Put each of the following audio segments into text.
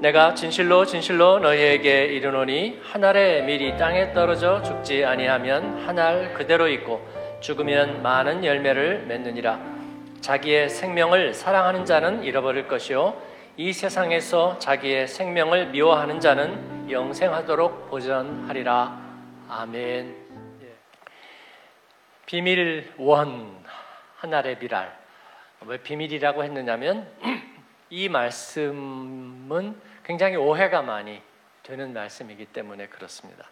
내가 진실로 진실로 너희에게 이르노니 한 알의 밀이 땅에 떨어져 죽지 아니하면 한 알 그대로 있고 죽으면 많은 열매를 맺느니라. 자기의 생명을 사랑하는 자는 잃어버릴 것이요 이 세상에서 자기의 생명을 미워하는 자는 영생하도록 보전하리라. 아멘. 예. 비밀 원 하나의 비랄 왜 비밀이라고 했느냐면 이 말씀은 굉장히 오해가 많이 되는 말씀이기 때문에 그렇습니다.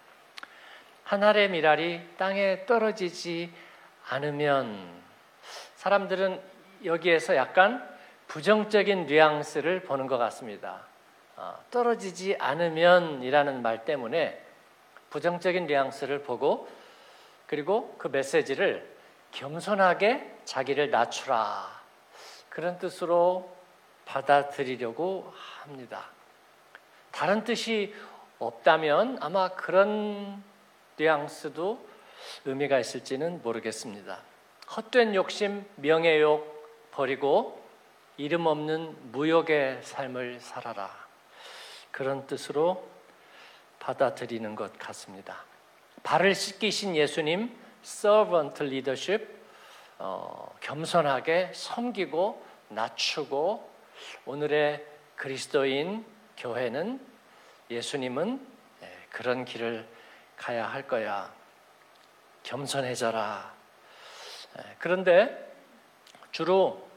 하늘의 미랄이 땅에 떨어지지 않으면 사람들은 여기에서 약간 부정적인 뉘앙스를 보는 것 같습니다. 어, 떨어지지 않으면이라는 말 때문에 부정적인 뉘앙스를 보고 그리고 그 메시지를 겸손하게 자기를 낮추라 그런 뜻으로 받아들이려고 합니다. 다른 뜻이 없다면 아마 그런 뉘앙스도 의미가 있을지는 모르겠습니다. 헛된 욕심, 명예욕 버리고 이름 없는 무욕의 삶을 살아라. 그런 뜻으로 받아들이는 것 같습니다. 발을 씻기신 예수님, servant leadership, 어, 겸손하게 섬기고 낮추고 오늘의 그리스도인 교회는 예수님은 예, 그런 길을 가야 할 거야. 겸손해져라. 예, 그런데 주로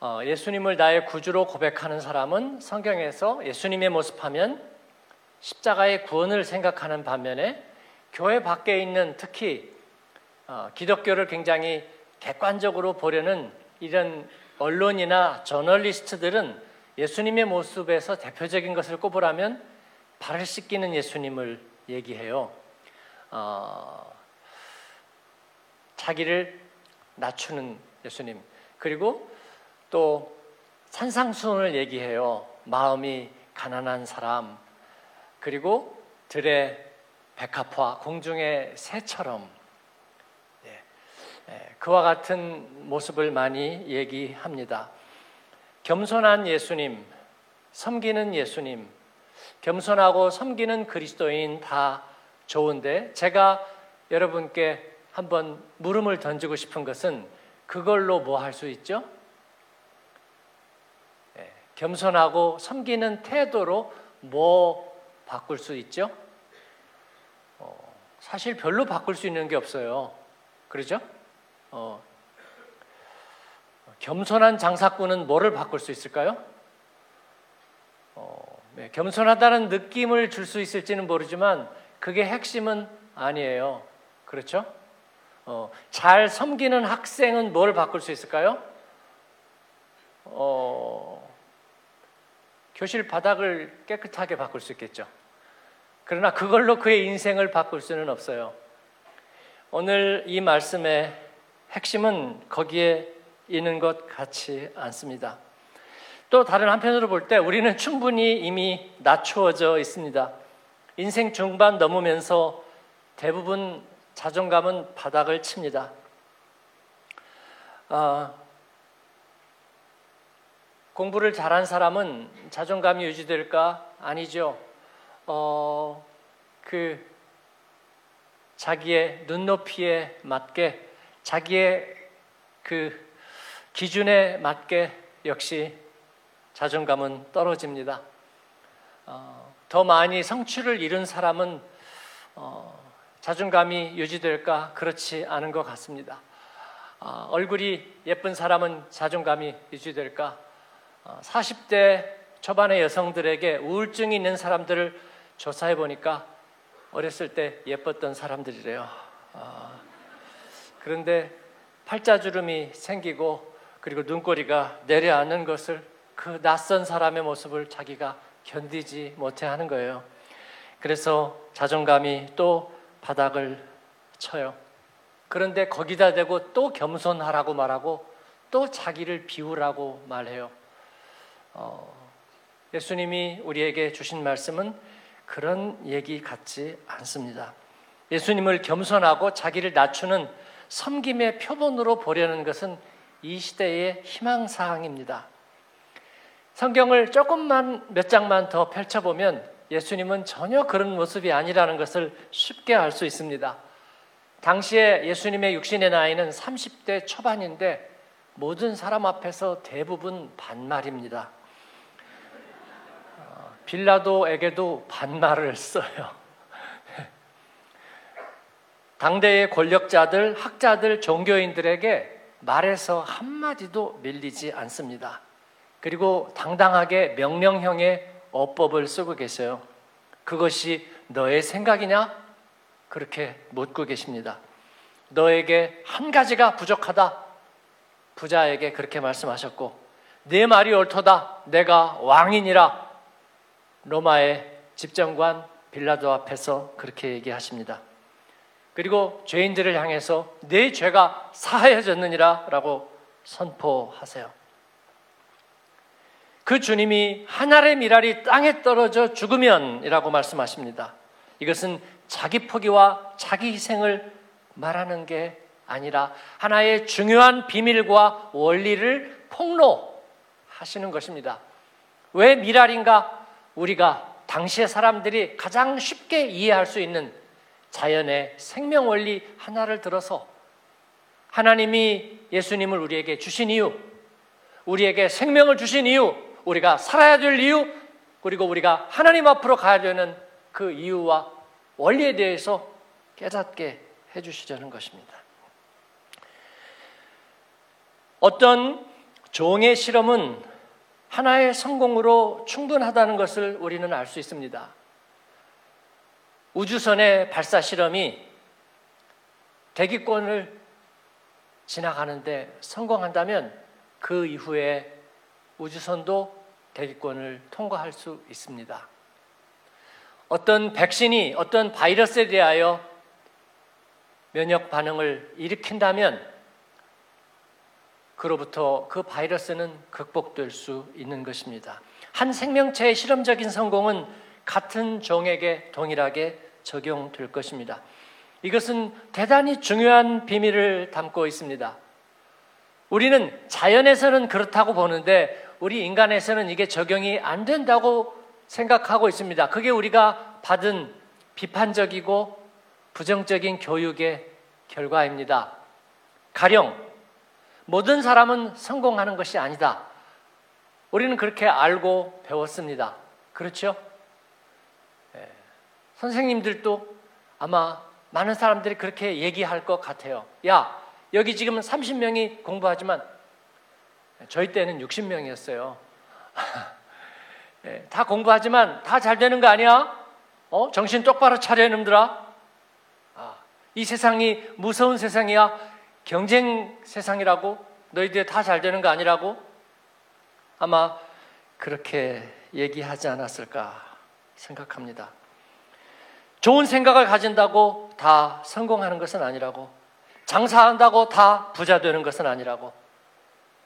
어, 예수님을 나의 구주로 고백하는 사람은 성경에서 예수님의 모습하면 십자가의 구원을 생각하는 반면에 교회 밖에 있는 특히 어, 기독교를 굉장히 객관적으로 보려는 이런 언론이나 저널리스트들은 예수님의 모습에서 대표적인 것을 꼽으라면 발을 씻기는 예수님을 얘기해요. 어, 자기를 낮추는 예수님. 그리고 또 산상수훈을 얘기해요. 마음이 가난한 사람. 그리고 들의 백합화, 공중의 새처럼 예, 그와 같은 모습을 많이 얘기합니다. 겸손한 예수님, 섬기는 예수님, 겸손하고 섬기는 그리스도인 다 좋은데 제가 여러분께 한번 물음을 던지고 싶은 것은 그걸로 뭐 할 수 있죠? 예, 겸손하고 섬기는 태도로 뭐 바꿀 수 있죠? 어, 사실 별로 바꿀 수 있는 게 없어요. 그러죠? 어, 겸손한 장사꾼은 뭐를 바꿀 수 있을까요? 어, 네, 겸손하다는 느낌을 줄 수 있을지는 모르지만 그게 핵심은 아니에요. 그렇죠? 어, 잘 섬기는 학생은 뭘 바꿀 수 있을까요? 어, 교실 바닥을 깨끗하게 바꿀 수 있겠죠. 그러나 그걸로 그의 인생을 바꿀 수는 없어요. 오늘 이 말씀의 핵심은 거기에 있는 것 같지 않습니다. 또 다른 한편으로 볼 때 우리는 충분히 이미 낮추어져 있습니다. 인생 중반 넘으면서 대부분 자존감은 바닥을 칩니다. 아, 공부를 잘한 사람은 자존감이 유지될까? 아니죠. 어, 그 자기의 눈높이에 맞게 자기의 그 기준에 맞게 역시 자존감은 떨어집니다. 어, 더 많이 성취를 이룬 사람은 어, 자존감이 유지될까 그렇지 않은 것 같습니다. 어, 얼굴이 예쁜 사람은 자존감이 유지될까? 40대 어, 초반의 여성들에게 우울증이 있는 사람들을 조사해 보니까 어렸을 때 예뻤던 사람들이래요. 어, 그런데 팔자주름이 생기고 그리고 눈꼬리가 내려앉는 것을 그 낯선 사람의 모습을 자기가 견디지 못해 하는 거예요. 그래서 자존감이 또 바닥을 쳐요. 그런데 거기다 대고 또 겸손하라고 말하고 또 자기를 비우라고 말해요. 어, 예수님이 우리에게 주신 말씀은 그런 얘기 같지 않습니다. 예수님을 겸손하고 자기를 낮추는 섬김의 표본으로 보려는 것은 이 시대의 희망사항입니다. 성경을 조금만 몇 장만 더 펼쳐보면 예수님은 전혀 그런 모습이 아니라는 것을 쉽게 알 수 있습니다. 당시에 예수님의 육신의 나이는 30대 초반인데 모든 사람 앞에서 대부분 반말입니다. 어, 빌라도에게도 반말을 써요. 당대의 권력자들, 학자들, 종교인들에게 말에서 한마디도 밀리지 않습니다. 그리고 당당하게 명령형의 어법을 쓰고 계세요. 그것이 너의 생각이냐? 그렇게 묻고 계십니다. 너에게 한 가지가 부족하다. 부자에게 그렇게 말씀하셨고, 내 말이 옳도다. 내가 왕이니라. 로마의 집정관 빌라도 앞에서 그렇게 얘기하십니다. 그리고 죄인들을 향해서 내 죄가 사하여졌느니라 라고 선포하세요. 그 주님이 하늘의 미랄이 땅에 떨어져 죽으면이라고 말씀하십니다. 이것은 자기 포기와 자기 희생을 말하는 게 아니라 하나의 중요한 비밀과 원리를 폭로하시는 것입니다. 왜 미랄인가? 우리가 당시의 사람들이 가장 쉽게 이해할 수 있는 자연의 생명 원리 하나를 들어서 하나님이 예수님을 우리에게 주신 이유, 우리에게 생명을 주신 이유, 우리가 살아야 될 이유, 그리고 우리가 하나님 앞으로 가야 되는 그 이유와 원리에 대해서 깨닫게 해주시자는 것입니다. 어떤 종의 실험은 하나의 성공으로 충분하다는 것을 우리는 알 수 있습니다. 우주선의 발사 실험이 대기권을 지나가는데 성공한다면 그 이후에 우주선도 대기권을 통과할 수 있습니다. 어떤 백신이 어떤 바이러스에 대하여 면역 반응을 일으킨다면 그로부터 그 바이러스는 극복될 수 있는 것입니다. 한 생명체의 실험적인 성공은 같은 종에게 동일하게 적용될 것입니다. 이것은 대단히 중요한 비밀을 담고 있습니다. 우리는 자연에서는 그렇다고 보는데 우리 인간에서는 이게 적용이 안 된다고 생각하고 있습니다. 그게 우리가 받은 비판적이고 부정적인 교육의 결과입니다. 가령 모든 사람은 성공하는 것이 아니다. 우리는 그렇게 알고 배웠습니다. 그렇죠? 네. 선생님들도 아마 많은 사람들이 그렇게 얘기할 것 같아요. 야, 여기 지금 30명이 공부하지만 저희 때는 60명이었어요. 네, 다 공부하지만 다 잘 되는 거 아니야? 어? 정신 똑바로 차려 놈들아. 아, 이 세상이 무서운 세상이야. 경쟁 세상이라고 너희들 다 잘 되는 거 아니라고? 아마 그렇게 얘기하지 않았을까 생각합니다. 좋은 생각을 가진다고 다 성공하는 것은 아니라고, 장사한다고 다 부자 되는 것은 아니라고,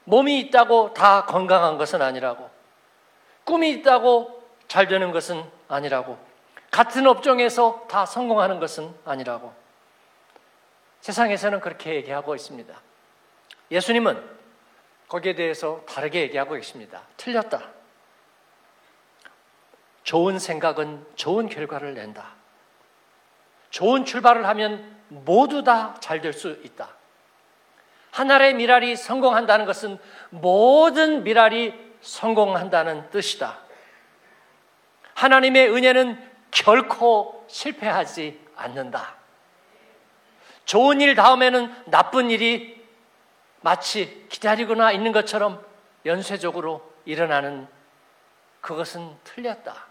몸이 있다고 다 건강한 것은 아니라고, 꿈이 있다고 잘 되는 것은 아니라고, 같은 업종에서 다 성공하는 것은 아니라고. 세상에서는 그렇게 얘기하고 있습니다. 예수님은 거기에 대해서 다르게 얘기하고 계십니다. 틀렸다. 좋은 생각은 좋은 결과를 낸다. 좋은 출발을 하면 모두 다 잘 될 수 있다. 하나의 미랄이 성공한다는 것은 모든 미랄이 성공한다는 뜻이다. 하나님의 은혜는 결코 실패하지 않는다. 좋은 일 다음에는 나쁜 일이 마치 기다리거나 있는 것처럼 연쇄적으로 일어나는 그것은 틀렸다.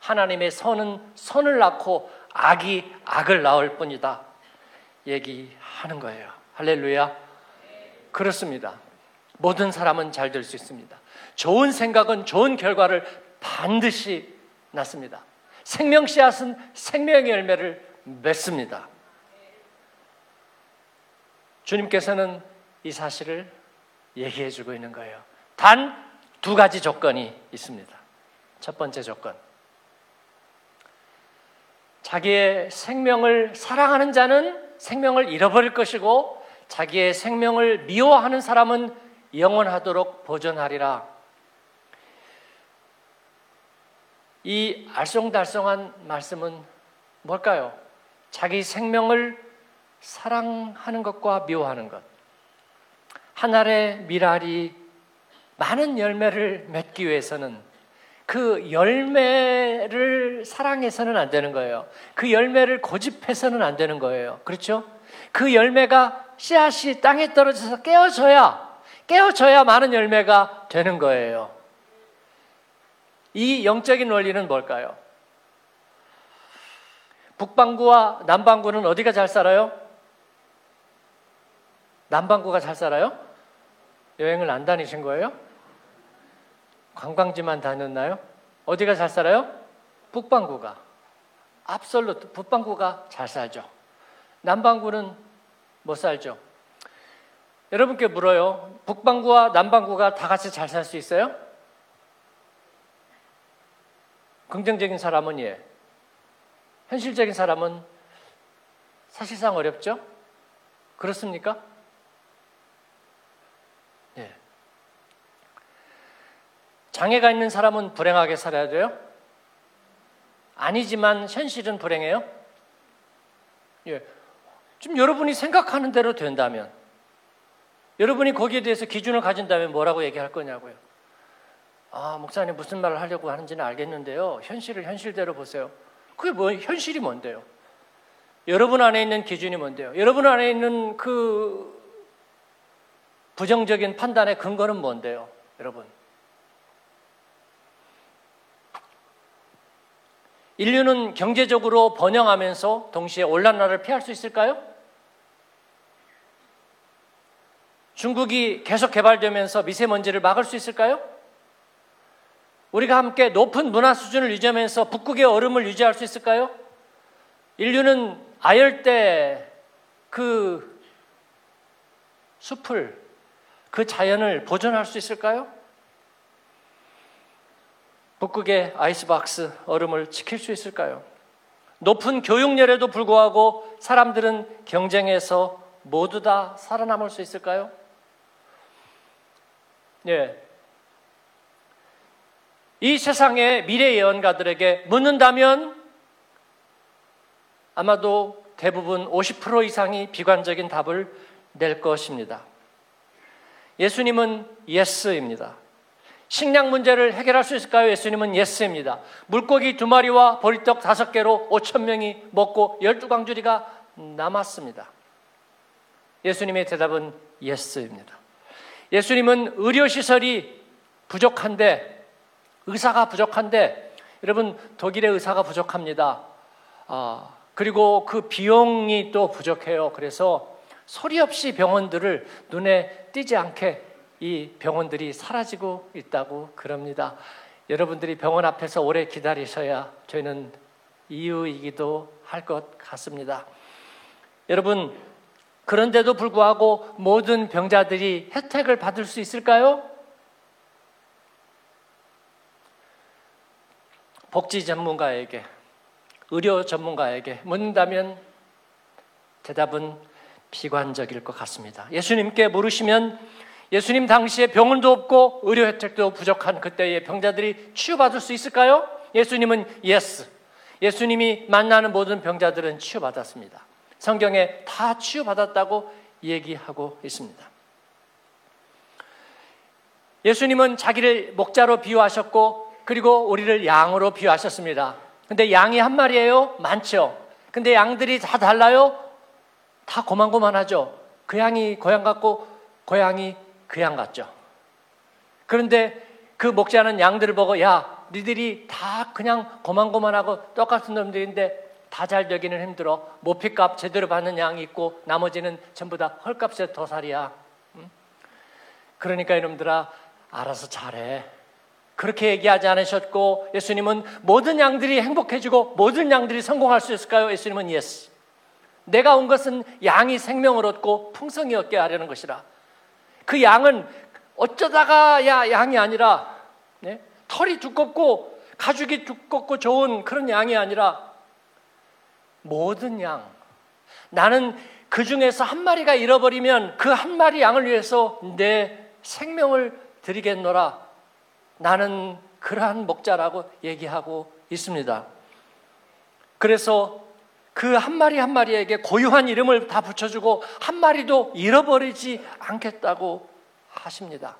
하나님의 선은 선을 낳고 악이 악을 낳을 뿐이다. 얘기하는 거예요. 할렐루야. 그렇습니다. 모든 사람은 잘 될 수 있습니다. 좋은 생각은 좋은 결과를 반드시 낳습니다. 생명 씨앗은 생명의 열매를 맺습니다. 주님께서는 이 사실을 얘기해 주고 있는 거예요. 단 두 가지 조건이 있습니다. 첫 번째 조건. 자기의 생명을 사랑하는 자는 생명을 잃어버릴 것이고 자기의 생명을 미워하는 사람은 영원하도록 보존하리라. 이 알쏭달쏭한 말씀은 뭘까요? 자기 생명을 사랑하는 것과 미워하는 것. 한 알의 미랄이 많은 열매를 맺기 위해서는 그 열매를 사랑해서는 안 되는 거예요. 그 열매를 고집해서는 안 되는 거예요. 그렇죠? 그 열매가 씨앗이 땅에 떨어져서 깨어져야, 깨어져야 많은 열매가 되는 거예요. 이 영적인 원리는 뭘까요? 북방구와 남방구는 어디가 잘 살아요? 남방구가 잘 살아요? 여행을 안 다니신 거예요? 관광지만 다녔나요? 어디가 잘 살아요? 북방구가. 압솔루트 북방구가 잘 살죠. 남방구는 못 살죠. 여러분께 물어요. 북방구와 남방구가 다 같이 잘 살 수 있어요? 긍정적인 사람은 예. 현실적인 사람은 사실상 어렵죠? 그렇습니까? 장애가 있는 사람은 불행하게 살아야 돼요? 아니지만 현실은 불행해요? 예. 좀 여러분이 생각하는 대로 된다면, 여러분이 거기에 대해서 기준을 가진다면 뭐라고 얘기할 거냐고요. 아, 목사님 무슨 말을 하려고 하는지는 알겠는데요. 현실을 현실대로 보세요. 그게 뭐, 현실이 뭔데요? 여러분 안에 있는 기준이 뭔데요? 여러분 안에 있는 그 부정적인 판단의 근거는 뭔데요? 여러분. 인류는 경제적으로 번영하면서 동시에 온난화를 피할 수 있을까요? 중국이 계속 개발되면서 미세먼지를 막을 수 있을까요? 우리가 함께 높은 문화 수준을 유지하면서 북극의 얼음을 유지할 수 있을까요? 인류는 아열대 그 숲을, 그 자연을 보존할 수 있을까요? 북극의 아이스박스 얼음을 지킬 수 있을까요? 높은 교육열에도 불구하고 사람들은 경쟁에서 모두 다 살아남을 수 있을까요? 예, 이 세상의 미래 예언가들에게 묻는다면 아마도 대부분 50% 이상이 비관적인 답을 낼 것입니다. 예수님은 yes입니다. 식량 문제를 해결할 수 있을까요? 예수님은 yes입니다. 물고기 두 마리와 보리떡 다섯 개로 5천 명이 먹고 열두 광주리가 남았습니다. 예수님의 대답은 예스입니다. 예수님은 의료시설이 부족한데 의사가 부족한데 여러분 독일의 의사가 부족합니다. 아, 그리고 그 비용이 또 부족해요. 그래서 소리 없이 병원들을 눈에 띄지 않게 이 병원들이 사라지고 있다고 그럽니다. 여러분들이 병원 앞에서 오래 기다리셔야 저희는 이유이기도 할 것 같습니다. 여러분, 그런데도 불구하고 모든 병자들이 혜택을 받을 수 있을까요? 복지 전문가에게, 의료 전문가에게 묻는다면 대답은 비관적일 것 같습니다. 예수님께 물으시면 예수님 당시에 병원도 없고 의료 혜택도 부족한 그때의 병자들이 치유받을 수 있을까요? 예수님은 yes. 예수님이 만나는 모든 병자들은 치유받았습니다. 성경에 다 치유받았다고 얘기하고 있습니다. 예수님은 자기를 목자로 비유하셨고 그리고 우리를 양으로 비유하셨습니다. 근데 양이 한 마리예요? 많죠. 근데 양들이 다 달라요? 다 고만고만하죠. 그 양이 고양 같고 고양이 그양 같죠. 그런데 그 목자는 양들을 보고 야, 니들이 다 그냥 고만고만하고 똑같은 놈들인데 다 잘 되기는 힘들어. 모피값 제대로 받는 양이 있고 나머지는 전부 다 헐값에 도살이야. 그러니까 이놈들아 알아서 잘해. 그렇게 얘기하지 않으셨고 예수님은 모든 양들이 행복해지고 모든 양들이 성공할 수 있을까요? 예수님은 yes. 내가 온 것은 양이 생명을 얻고 풍성히 얻게 하려는 것이라. 그 양은 어쩌다가 야 양이 아니라 네? 털이 두껍고 가죽이 두껍고 좋은 그런 양이 아니라 모든 양. 나는 그 중에서 한 마리가 잃어버리면 그 한 마리 양을 위해서 내 생명을 드리겠노라. 나는 그러한 목자라고 얘기하고 있습니다. 그래서 그 한 마리 한 마리에게 고유한 이름을 다 붙여주고 한 마리도 잃어버리지 않겠다고 하십니다.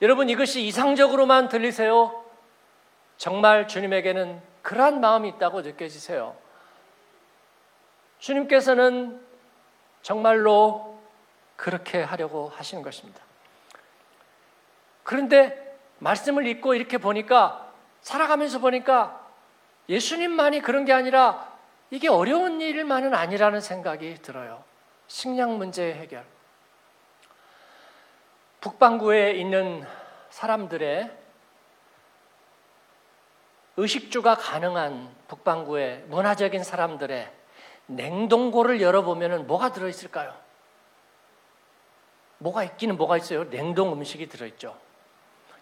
여러분 이것이 이상적으로만 들리세요? 정말 주님에게는 그러한 마음이 있다고 느껴지세요? 주님께서는 정말로 그렇게 하려고 하시는 것입니다. 그런데 말씀을 읽고 이렇게 보니까 살아가면서 보니까 예수님만이 그런 게 아니라 이게 어려운 일만은 아니라는 생각이 들어요. 식량 문제 해결. 북반구에 있는 사람들의 의식주가 가능한 북반구의 문화적인 사람들의 냉동고를 열어보면 뭐가 들어있을까요? 뭐가 있기는 뭐가 있어요? 냉동 음식이 들어있죠.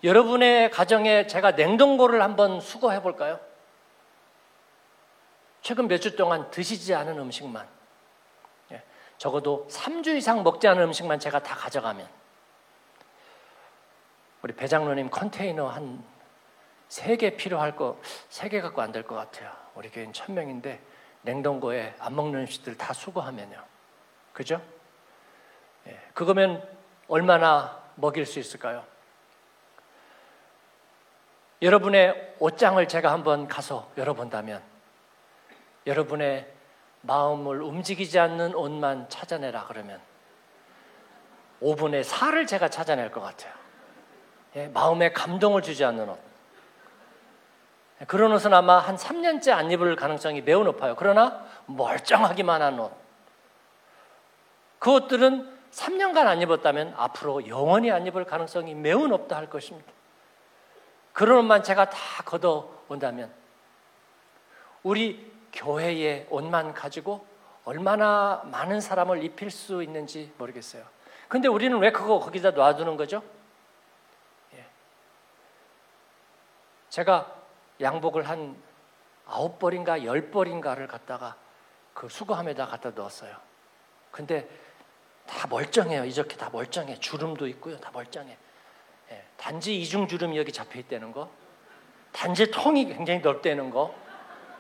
여러분의 가정에 제가 냉동고를 한번 수거해 볼까요? 최근 몇 주 동안 드시지 않은 음식만, 예, 적어도 3주 이상 먹지 않은 음식만 제가 다 가져가면, 우리 배장로님 컨테이너 한 3개 필요할 거, 3개 갖고 안 될 것 같아요. 우리 교인 1000명인데, 냉동고에 안 먹는 음식들 다 수거하면요. 그죠? 예, 그거면 얼마나 먹일 수 있을까요? 여러분의 옷장을 제가 한번 가서 열어본다면 여러분의 마음을 움직이지 않는 옷만 찾아내라 그러면 5분의 4를 제가 찾아낼 것 같아요. 예, 마음에 감동을 주지 않는 옷. 그런 옷은 아마 한 3년째 안 입을 가능성이 매우 높아요. 그러나 멀쩡하기만 한 옷. 그 옷들은 3년간 안 입었다면 앞으로 영원히 안 입을 가능성이 매우 높다 할 것입니다. 그런 옷만 제가 다 걷어 온다면 우리 교회의 옷만 가지고 얼마나 많은 사람을 입힐 수 있는지 모르겠어요. 근데 우리는 왜 그거 거기다 놔두는 거죠? 예. 제가 양복을 한 아홉 벌인가 열 벌인가를 갖다가 그 수거함에다 갖다 넣었어요. 근데 다 멀쩡해요. 이렇게 다 멀쩡해. 주름도 있고요. 다 멀쩡해. 예, 단지 이중 주름이 여기 잡혀 있다는 거, 단지 통이 굉장히 넓다는 거.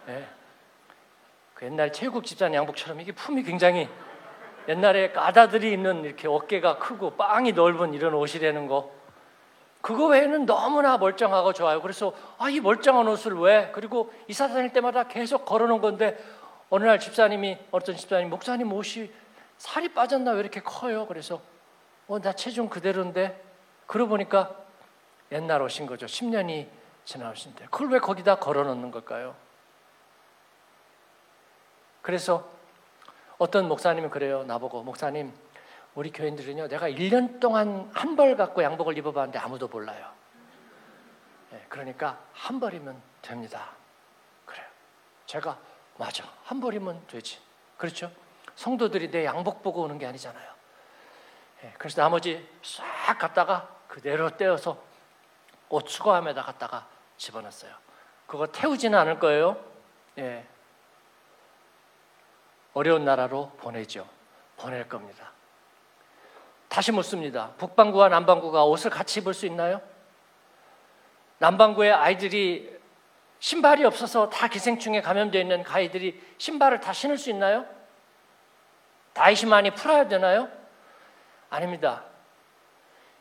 예. 그 옛날 체육 집산 양복처럼 이게 품이 굉장히 옛날에 까다들이 입는 이렇게 어깨가 크고 빵이 넓은 이런 옷이라는 거. 그거 외에는 너무나 멀쩡하고 좋아요. 그래서 아, 이 멀쩡한 옷을 왜? 그리고 이사 다닐 때마다 계속 걸어놓은 건데 어느 날 집사님이 어떤 집사님 목사님 옷이 살이 빠졌나 왜 이렇게 커요? 그래서 어, 나 체중 그대로인데 그러고 보니까 옛날 오신 거죠. 10년이 지나오신데 그걸 왜 거기다 걸어놓는 걸까요? 그래서 어떤 목사님은 그래요. 나보고 목사님 우리 교인들은요 내가 1년 동안 한 벌 갖고 양복을 입어봤는데 아무도 몰라요. 네, 그러니까 한 벌이면 됩니다. 그래요. 제가 맞아 한 벌이면 되지. 그렇죠? 성도들이 내 양복 보고 오는 게 아니잖아요. 네, 그래서 나머지 싹 갖다가 그대로 떼어서 옷 수거함에다 갖다가 집어넣었어요. 그거 태우지는 않을 거예요. 예. 어려운 나라로 보내죠. 보낼 겁니다. 다시 묻습니다. 북반구와 남반구가 옷을 같이 입을 수 있나요? 남반구의 아이들이 신발이 없어서 다 기생충에 감염되어 있는 아이들이 신발을 다 신을 수 있나요? 다이시만이 풀어야 되나요? 아닙니다.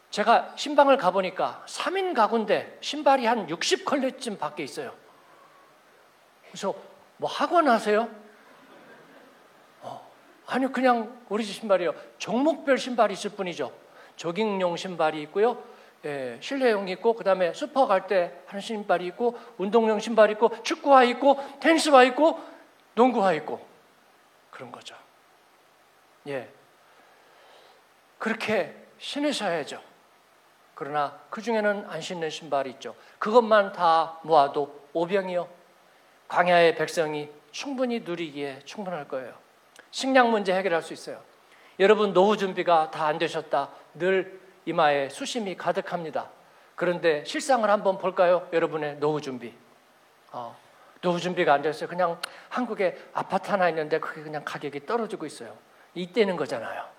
제가 신방을 가보니까 3인 가구인데 신발이 한 60컬레쯤 밖에 있어요. 그래서 뭐 학원 하세요? 어, 아니요, 그냥 우리 집 신발이요. 종목별 신발이 있을 뿐이죠. 조깅용 신발이 있고요. 예, 실내용 있고, 그 다음에 슈퍼 갈 때 하는 신발이 있고, 운동용 신발이 있고, 축구화 있고, 테니스화 있고, 농구화 있고, 그런 거죠. 예. 그렇게 신으셔야죠. 그러나 그 중에는 안 신는 신발이 있죠. 그것만 다 모아도 오병이요. 광야의 백성이 충분히 누리기에 충분할 거예요. 식량 문제 해결할 수 있어요. 여러분 노후 준비가 다 안 되셨다. 늘 이마에 수심이 가득합니다. 그런데 실상을 한번 볼까요? 여러분의 노후 준비. 어, 노후 준비가 안 됐어요. 그냥 한국에 아파트 하나 있는데 그게 그냥 가격이 떨어지고 있어요. 이때는 거잖아요.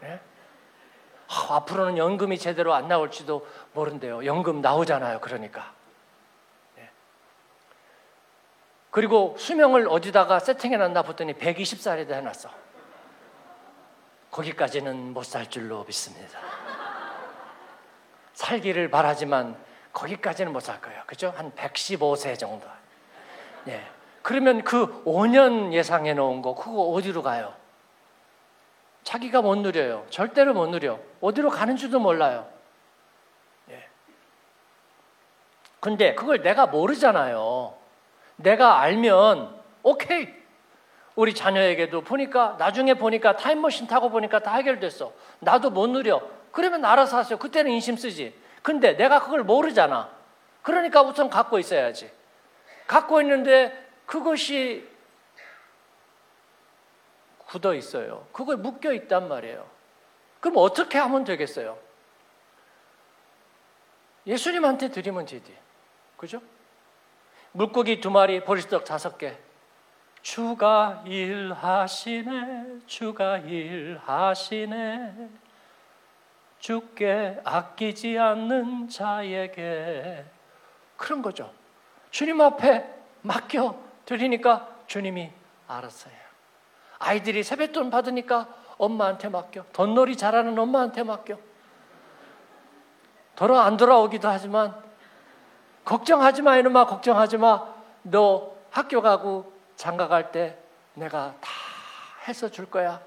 네? 더 앞으로는 연금이 제대로 안 나올지도 모른대요. 연금 나오잖아요. 그러니까. 네. 그리고 수명을 어디다가 세팅해 놨나 봤더니 120살에다 해놨어. 거기까지는 못 살 줄로 믿습니다. 살기를 바라지만 거기까지는 못 살 거예요. 그죠? 한 115세 정도. 네. 그러면 그 5년 예상해 놓은 거, 그거 어디로 가요? 자기가 못 누려요. 절대로 못 누려. 어디로 가는 줄도 몰라요. 예. 근데 그걸 내가 모르잖아요. 내가 알면, 오케이. 우리 자녀에게도 보니까, 나중에 보니까 타임머신 타고 보니까 다 해결됐어. 나도 못 누려. 그러면 알아서 하세요. 그때는 인심 쓰지. 근데 내가 그걸 모르잖아. 그러니까 우선 갖고 있어야지. 갖고 있는데 그것이 굳어 있어요. 그걸 묶여 있단 말이에요. 그럼 어떻게 하면 되겠어요? 예수님한테 드리면 되지. 그죠? 물고기 두 마리, 보리떡 다섯 개. 주가 일하시네, 주가 일하시네. 주께 아끼지 않는 자에게. 그런 거죠. 주님 앞에 맡겨 드리니까 주님이 알았어요. 아이들이 세뱃돈 받으니까 엄마한테 맡겨. 돈놀이 잘하는 엄마한테 맡겨. 돌아 안 돌아오기도 하지만 걱정하지 마 이놈아 걱정하지 마. 너 학교 가고 장가 갈 때 내가 다 해서 줄 거야.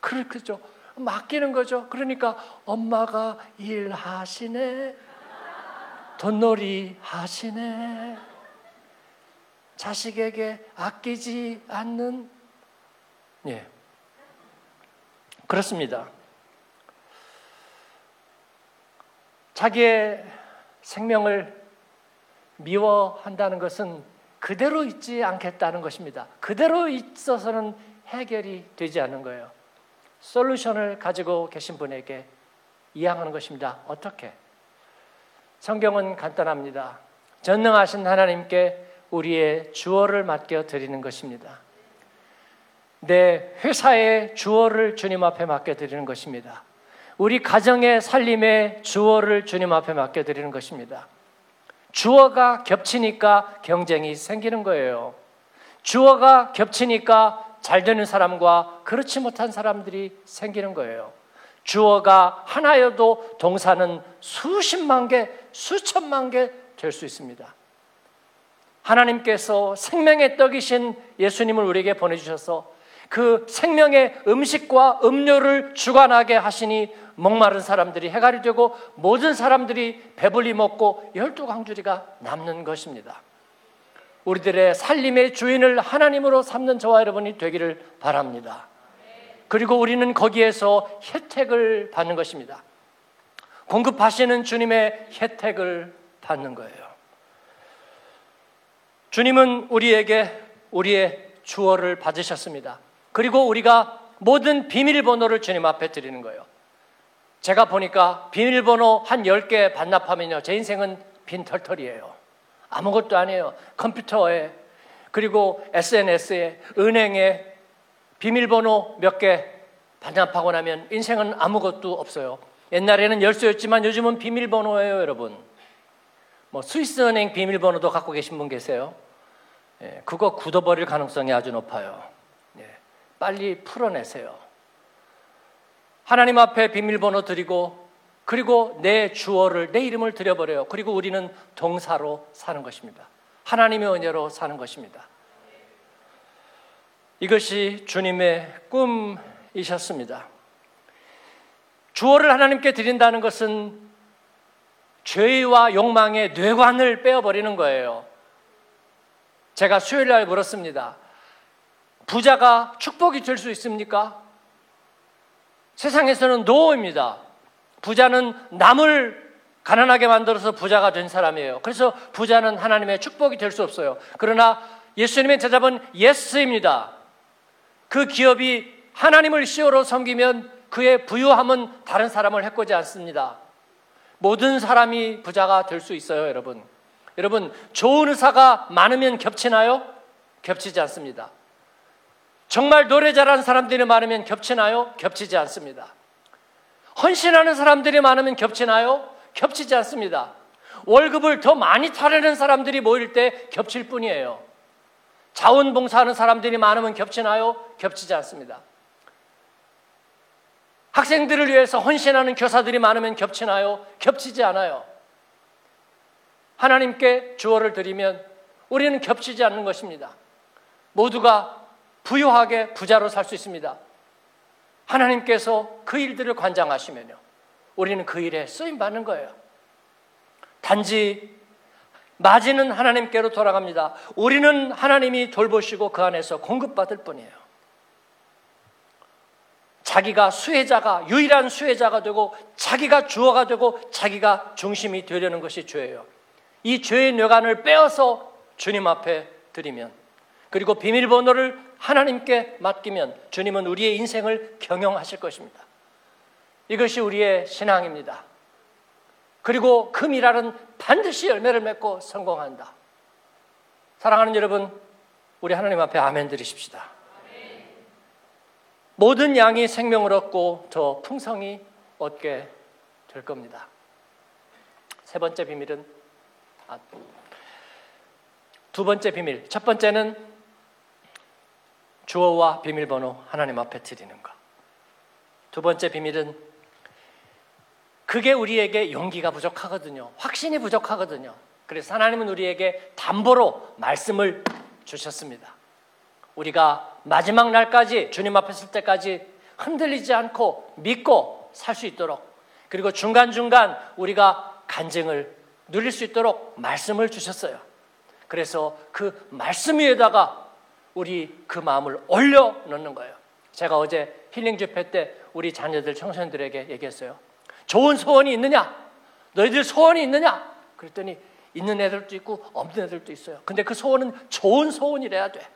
그렇죠. 맡기는 거죠. 그러니까 엄마가 일하시네. 돈놀이 하시네. 자식에게 아끼지 않는 예. 그렇습니다. 자기의 생명을 미워한다는 것은 그대로 있지 않겠다는 것입니다. 그대로 있어서는 해결이 되지 않는 거예요. 솔루션을 가지고 계신 분에게 이양하는 것입니다. 어떻게? 성경은 간단합니다. 전능하신 하나님께 우리의 주어를 맡겨 드리는 것입니다. 내 회사의 주어를 주님 앞에 맡겨 드리는 것입니다. 우리 가정의 살림의 주어를 주님 앞에 맡겨 드리는 것입니다. 주어가 겹치니까 경쟁이 생기는 거예요. 주어가 겹치니까 잘 되는 사람과 그렇지 못한 사람들이 생기는 거예요. 주어가 하나여도 동사는 수십만 개, 수천만 개 될 수 있습니다. 하나님께서 생명의 떡이신 예수님을 우리에게 보내주셔서 그 생명의 음식과 음료를 주관하게 하시니 목마른 사람들이 해갈이 되고 모든 사람들이 배불리 먹고 열두 강주리가 남는 것입니다. 우리들의 살림의 주인을 하나님으로 삼는 저와 여러분이 되기를 바랍니다. 그리고 우리는 거기에서 혜택을 받는 것입니다. 공급하시는 주님의 혜택을 받는 거예요. 주님은 우리에게 우리의 주어를 받으셨습니다. 그리고 우리가 모든 비밀번호를 주님 앞에 드리는 거예요. 제가 보니까 비밀번호 한 10개 반납하면요. 제 인생은 빈털털이에요. 아무것도 아니에요. 컴퓨터에, 그리고 SNS에, 은행에 비밀번호 몇 개 반납하고 나면 인생은 아무것도 없어요. 옛날에는 열쇠였지만 요즘은 비밀번호예요, 여러분. 뭐 스위스 은행 비밀번호도 갖고 계신 분 계세요? 예, 그거 굳어버릴 가능성이 아주 높아요. 예, 빨리 풀어내세요. 하나님 앞에 비밀번호 드리고 그리고 내 주어를 내 이름을 드려버려요. 그리고 우리는 동사로 사는 것입니다. 하나님의 은혜로 사는 것입니다. 이것이 주님의 꿈이셨습니다. 주어를 하나님께 드린다는 것은 죄와 욕망의 뇌관을 빼어버리는 거예요. 제가 수요일 날 물었습니다. 부자가 축복이 될 수 있습니까? 세상에서는 노입니다. 부자는 남을 가난하게 만들어서 부자가 된 사람이에요. 그래서 부자는 하나님의 축복이 될 수 없어요. 그러나 예수님의 대답은 예스입니다. 그 기업이 하나님을 시오로 섬기면 그의 부유함은 다른 사람을 해코지 않습니다. 모든 사람이 부자가 될 수 있어요, 여러분. 여러분, 좋은 의사가 많으면 겹치나요? 겹치지 않습니다. 정말 노래 잘하는 사람들이 많으면 겹치나요? 겹치지 않습니다. 헌신하는 사람들이 많으면 겹치나요? 겹치지 않습니다. 월급을 더 많이 타려는 사람들이 모일 때 겹칠 뿐이에요. 자원봉사하는 사람들이 많으면 겹치나요? 겹치지 않습니다. 학생들을 위해서 헌신하는 교사들이 많으면 겹치나요? 겹치지 않아요. 하나님께 주어를 드리면 우리는 겹치지 않는 것입니다. 모두가 부유하게 부자로 살 수 있습니다. 하나님께서 그 일들을 관장하시면요. 우리는 그 일에 쓰임 받는 거예요. 단지 맞이는 하나님께로 돌아갑니다. 우리는 하나님이 돌보시고 그 안에서 공급받을 뿐이에요. 자기가 수혜자가 유일한 수혜자가 되고 자기가 주어가 되고 자기가 중심이 되려는 것이 죄예요. 이 죄의 뇌관을 빼어서 주님 앞에 드리면 그리고 비밀번호를 하나님께 맡기면 주님은 우리의 인생을 경영하실 것입니다. 이것이 우리의 신앙입니다. 그리고 그 미랄은 반드시 열매를 맺고 성공한다. 사랑하는 여러분, 우리 하나님 앞에 아멘 드리십시다. 모든 양이 생명을 얻고 더 풍성히 얻게 될 겁니다. 세 번째 비밀은 아, 두 번째 비밀. 첫 번째는 주어와 비밀번호 하나님 앞에 드리는 것. 두 번째 비밀은 그게 우리에게 용기가 부족하거든요. 확신이 부족하거든요. 그래서 하나님은 우리에게 담보로 말씀을 주셨습니다. 우리가 마지막 날까지 주님 앞에 설 때까지 흔들리지 않고 믿고 살 수 있도록 그리고 중간중간 우리가 간증을 누릴 수 있도록 말씀을 주셨어요. 그래서 그 말씀 위에다가 우리 그 마음을 올려 놓는 거예요. 제가 어제 힐링 집회 때 우리 자녀들 청소년들에게 얘기했어요. 좋은 소원이 있느냐? 너희들 소원이 있느냐? 그랬더니 있는 애들도 있고 없는 애들도 있어요. 근데 그 소원은 좋은 소원이래야 돼.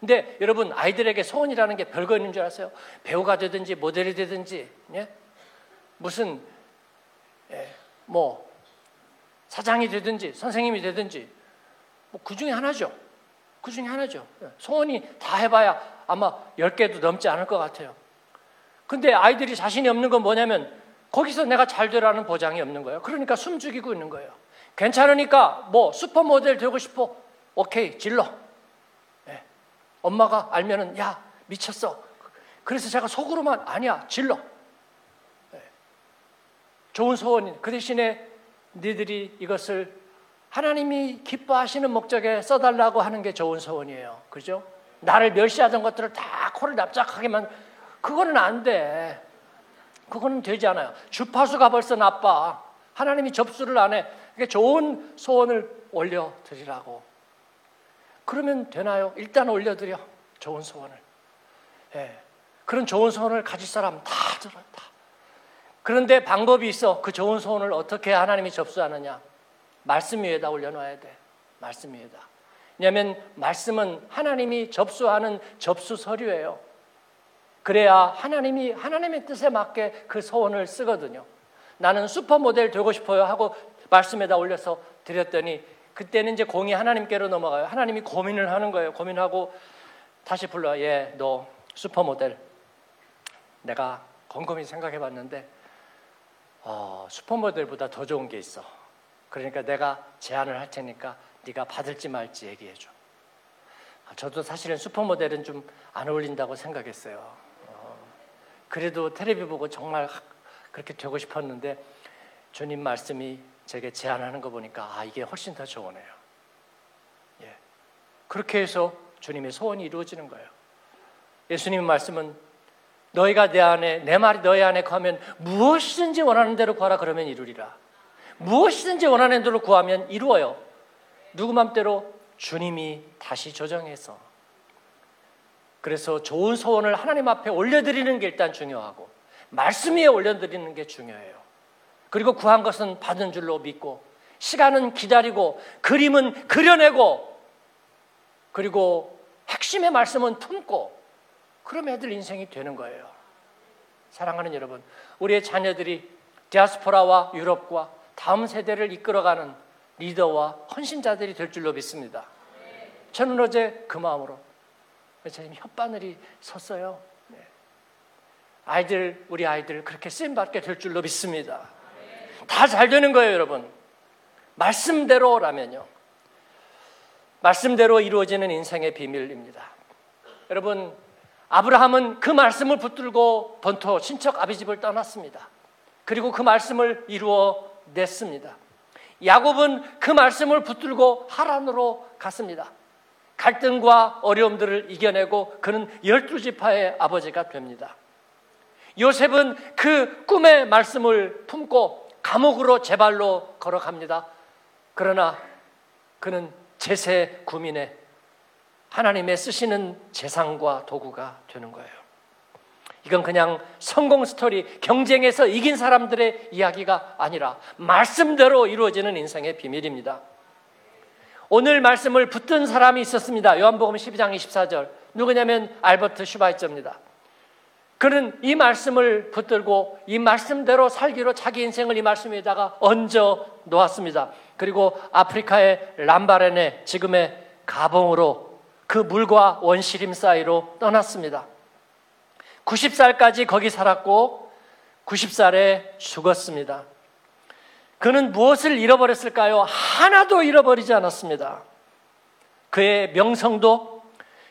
근데 여러분 아이들에게 소원이라는 게 별거 있는 줄 아세요? 배우가 되든지 모델이 되든지 예? 무슨 예, 뭐 사장이 되든지 선생님이 되든지 뭐 그 중에 하나죠. 그 중에 하나죠. 예, 소원이 다 해봐야 아마 10개도 넘지 않을 것 같아요. 근데 아이들이 자신이 없는 건 뭐냐면 거기서 내가 잘 되라는 보장이 없는 거예요. 그러니까 숨죽이고 있는 거예요. 괜찮으니까 뭐 슈퍼모델 되고 싶어. 오케이, 질러. 엄마가 알면은 야 미쳤어. 그래서 제가 속으로만 아니야 질러. 네. 좋은 소원이 그 대신에 니들이 이것을 하나님이 기뻐하시는 목적에 써달라고 하는 게 좋은 소원이에요. 그죠? 나를 멸시하던 것들을 다 코를 납작하게만 그거는 안 돼. 그거는 되지 않아요. 주파수가 벌써 나빠. 하나님이 접수를 안 해. 그러니까 좋은 소원을 올려드리라고. 그러면 되나요? 일단 올려드려. 좋은 소원을. 예. 그런 좋은 소원을 가질 사람 다 들어요. 다. 그런데 방법이 있어. 그 좋은 소원을 어떻게 하나님이 접수하느냐? 말씀 위에다 올려놔야 돼. 말씀 위에다. 왜냐하면 말씀은 하나님이 접수하는 접수 서류예요. 그래야 하나님이 하나님의 뜻에 맞게 그 소원을 쓰거든요. 나는 슈퍼모델 되고 싶어요 하고 말씀에다 올려서 드렸더니 그때는 이제 공이 하나님께로 넘어가요. 하나님이 고민을 하는 거예요. 고민하고 다시 불러. 예, 너 슈퍼모델. 내가 곰곰이 생각해 봤는데 어, 슈퍼모델보다 더 좋은 게 있어. 그러니까 내가 제안을 할 테니까 네가 받을지 말지 얘기해 줘. 아, 저도 사실은 슈퍼모델은 좀 안 어울린다고 생각했어요. 어, 그래도 텔레비 보고 정말 그렇게 되고 싶었는데 주님 말씀이 제게 제안하는 거 보니까 아 이게 훨씬 더 좋으네요. 예. 그렇게 해서 주님의 소원이 이루어지는 거예요. 예수님의 말씀은 너희가 내 안에 내 말이 너희 안에 거하면 무엇이든지 원하는 대로 구하라 그러면 이루리라. 무엇이든지 원하는 대로 구하면 이루어요. 누구 맘대로 주님이 다시 조정해서 그래서 좋은 소원을 하나님 앞에 올려드리는 게 일단 중요하고 말씀 위에 올려드리는 게 중요해요. 그리고 구한 것은 받은 줄로 믿고 시간은 기다리고 그림은 그려내고 그리고 핵심의 말씀은 품고 그럼 애들 인생이 되는 거예요. 사랑하는 여러분, 우리의 자녀들이 디아스포라와 유럽과 다음 세대를 이끌어가는 리더와 헌신자들이 될 줄로 믿습니다. 저는 어제 그 마음으로 제 혓바늘이 섰어요. 네. 아이들 우리 아이들 그렇게 쓰임 받게 될 줄로 믿습니다. 다 잘 되는 거예요, 여러분. 말씀대로라면요. 말씀대로 이루어지는 인생의 비밀입니다. 여러분, 아브라함은 그 말씀을 붙들고 번토 친척 아비 집을 떠났습니다. 그리고 그 말씀을 이루어 냈습니다. 야곱은 그 말씀을 붙들고 하란으로 갔습니다. 갈등과 어려움들을 이겨내고 그는 열두 지파의 아버지가 됩니다. 요셉은 그 꿈의 말씀을 품고 감옥으로 제발로 걸어갑니다. 그러나 그는 제세 구민의 하나님의 쓰시는 재상과 도구가 되는 거예요. 이건 그냥 성공 스토리, 경쟁에서 이긴 사람들의 이야기가 아니라 말씀대로 이루어지는 인생의 비밀입니다. 오늘 말씀을 붙든 사람이 있었습니다. 요한복음 12장 24절. 누구냐면 알버트 슈바이처입니다. 그는 이 말씀을 붙들고 이 말씀대로 살기로 자기 인생을 이 말씀 에다가 얹어 놓았습니다. 그리고 아프리카의 람바렌의 지금의 가봉으로 그 물과 원시림 사이로 떠났습니다. 90살까지 거기 살았고 90살에 죽었습니다. 그는 무엇을 잃어버렸을까요? 하나도 잃어버리지 않았습니다. 그의 명성도,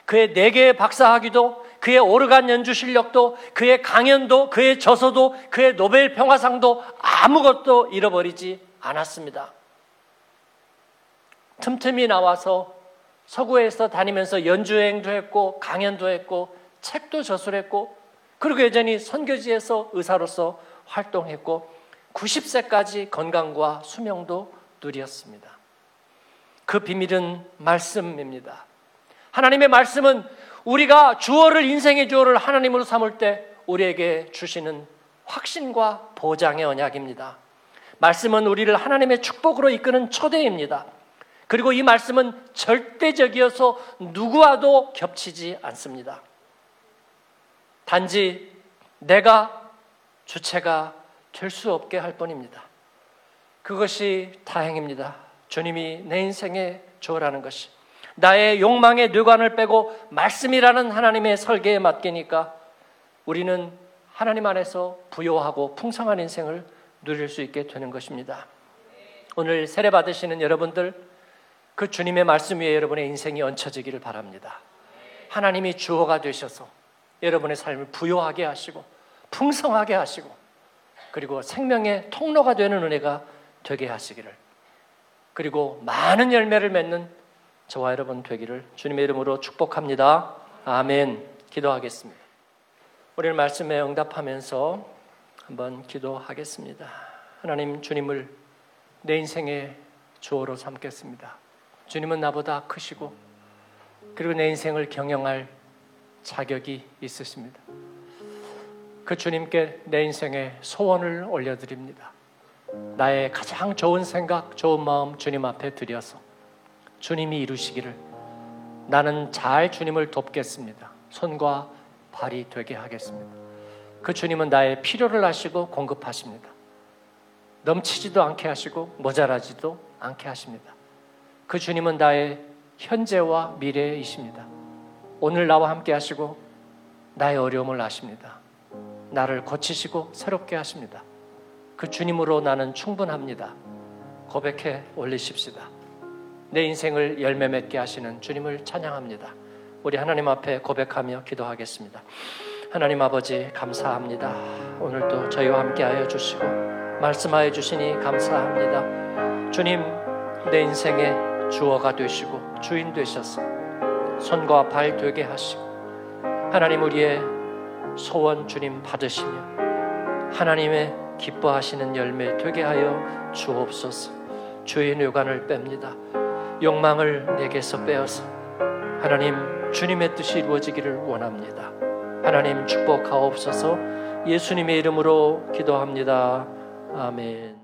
그의 네 개의 박사학위도, 그의 오르간 연주 실력도, 그의 강연도, 그의 저서도, 그의 노벨 평화상도 아무것도 잃어버리지 않았습니다. 틈틈이 나와서 서구에서 다니면서 연주행도 했고, 강연도 했고, 책도 저술했고, 그리고 여전히 선교지에서 의사로서 활동했고, 90세까지 건강과 수명도 누렸습니다. 그 비밀은 말씀입니다. 하나님의 말씀은 우리가 주어를 인생의 주어를 하나님으로 삼을 때 우리에게 주시는 확신과 보장의 언약입니다. 말씀은 우리를 하나님의 축복으로 이끄는 초대입니다. 그리고 이 말씀은 절대적이어서 누구와도 겹치지 않습니다. 단지 내가 주체가 될 수 없게 할 뿐입니다. 그것이 다행입니다. 주님이 내 인생의 주어라는 것이. 나의 욕망의 뇌관을 빼고 말씀이라는 하나님의 설계에 맡기니까 우리는 하나님 안에서 부요하고 풍성한 인생을 누릴 수 있게 되는 것입니다. 오늘 세례 받으시는 여러분들 그 주님의 말씀 위에 여러분의 인생이 얹혀지기를 바랍니다. 하나님이 주어가 되셔서 여러분의 삶을 부요하게 하시고 풍성하게 하시고 그리고 생명의 통로가 되는 은혜가 되게 하시기를 그리고 많은 열매를 맺는 저와 여러분 되기를 주님의 이름으로 축복합니다. 아멘. 기도하겠습니다. 우리는 말씀에 응답하면서 한번 기도하겠습니다. 하나님 주님을 내 인생의 주어로 삼겠습니다. 주님은 나보다 크시고 그리고 내 인생을 경영할 자격이 있으십니다. 그 주님께 내 인생의 소원을 올려드립니다. 나의 가장 좋은 생각, 좋은 마음 주님 앞에 드려서 주님이 이루시기를 나는 잘 주님을 돕겠습니다. 손과 발이 되게 하겠습니다. 그 주님은 나의 필요를 하시고 공급하십니다. 넘치지도 않게 하시고 모자라지도 않게 하십니다. 그 주님은 나의 현재와 미래이십니다. 오늘 나와 함께 하시고 나의 어려움을 아십니다. 나를 고치시고 새롭게 하십니다. 그 주님으로 나는 충분합니다. 고백해 올리십시다. 내 인생을 열매 맺게 하시는 주님을 찬양합니다. 우리 하나님 앞에 고백하며 기도하겠습니다. 하나님 아버지 감사합니다. 오늘도 저희와 함께하여 주시고 말씀하여 주시니 감사합니다. 주님 내 인생의 주어가 되시고 주인 되셔서 손과 발 되게 하시고 하나님 우리의 소원 주님 받으시며 하나님의 기뻐하시는 열매 되게 하여 주옵소서. 주의 뇌관을 뺍니다. 욕망을 내게서 빼어서 하나님 주님의 뜻이 이루어지기를 원합니다. 하나님 축복하옵소서. 예수님의 이름으로 기도합니다. 아멘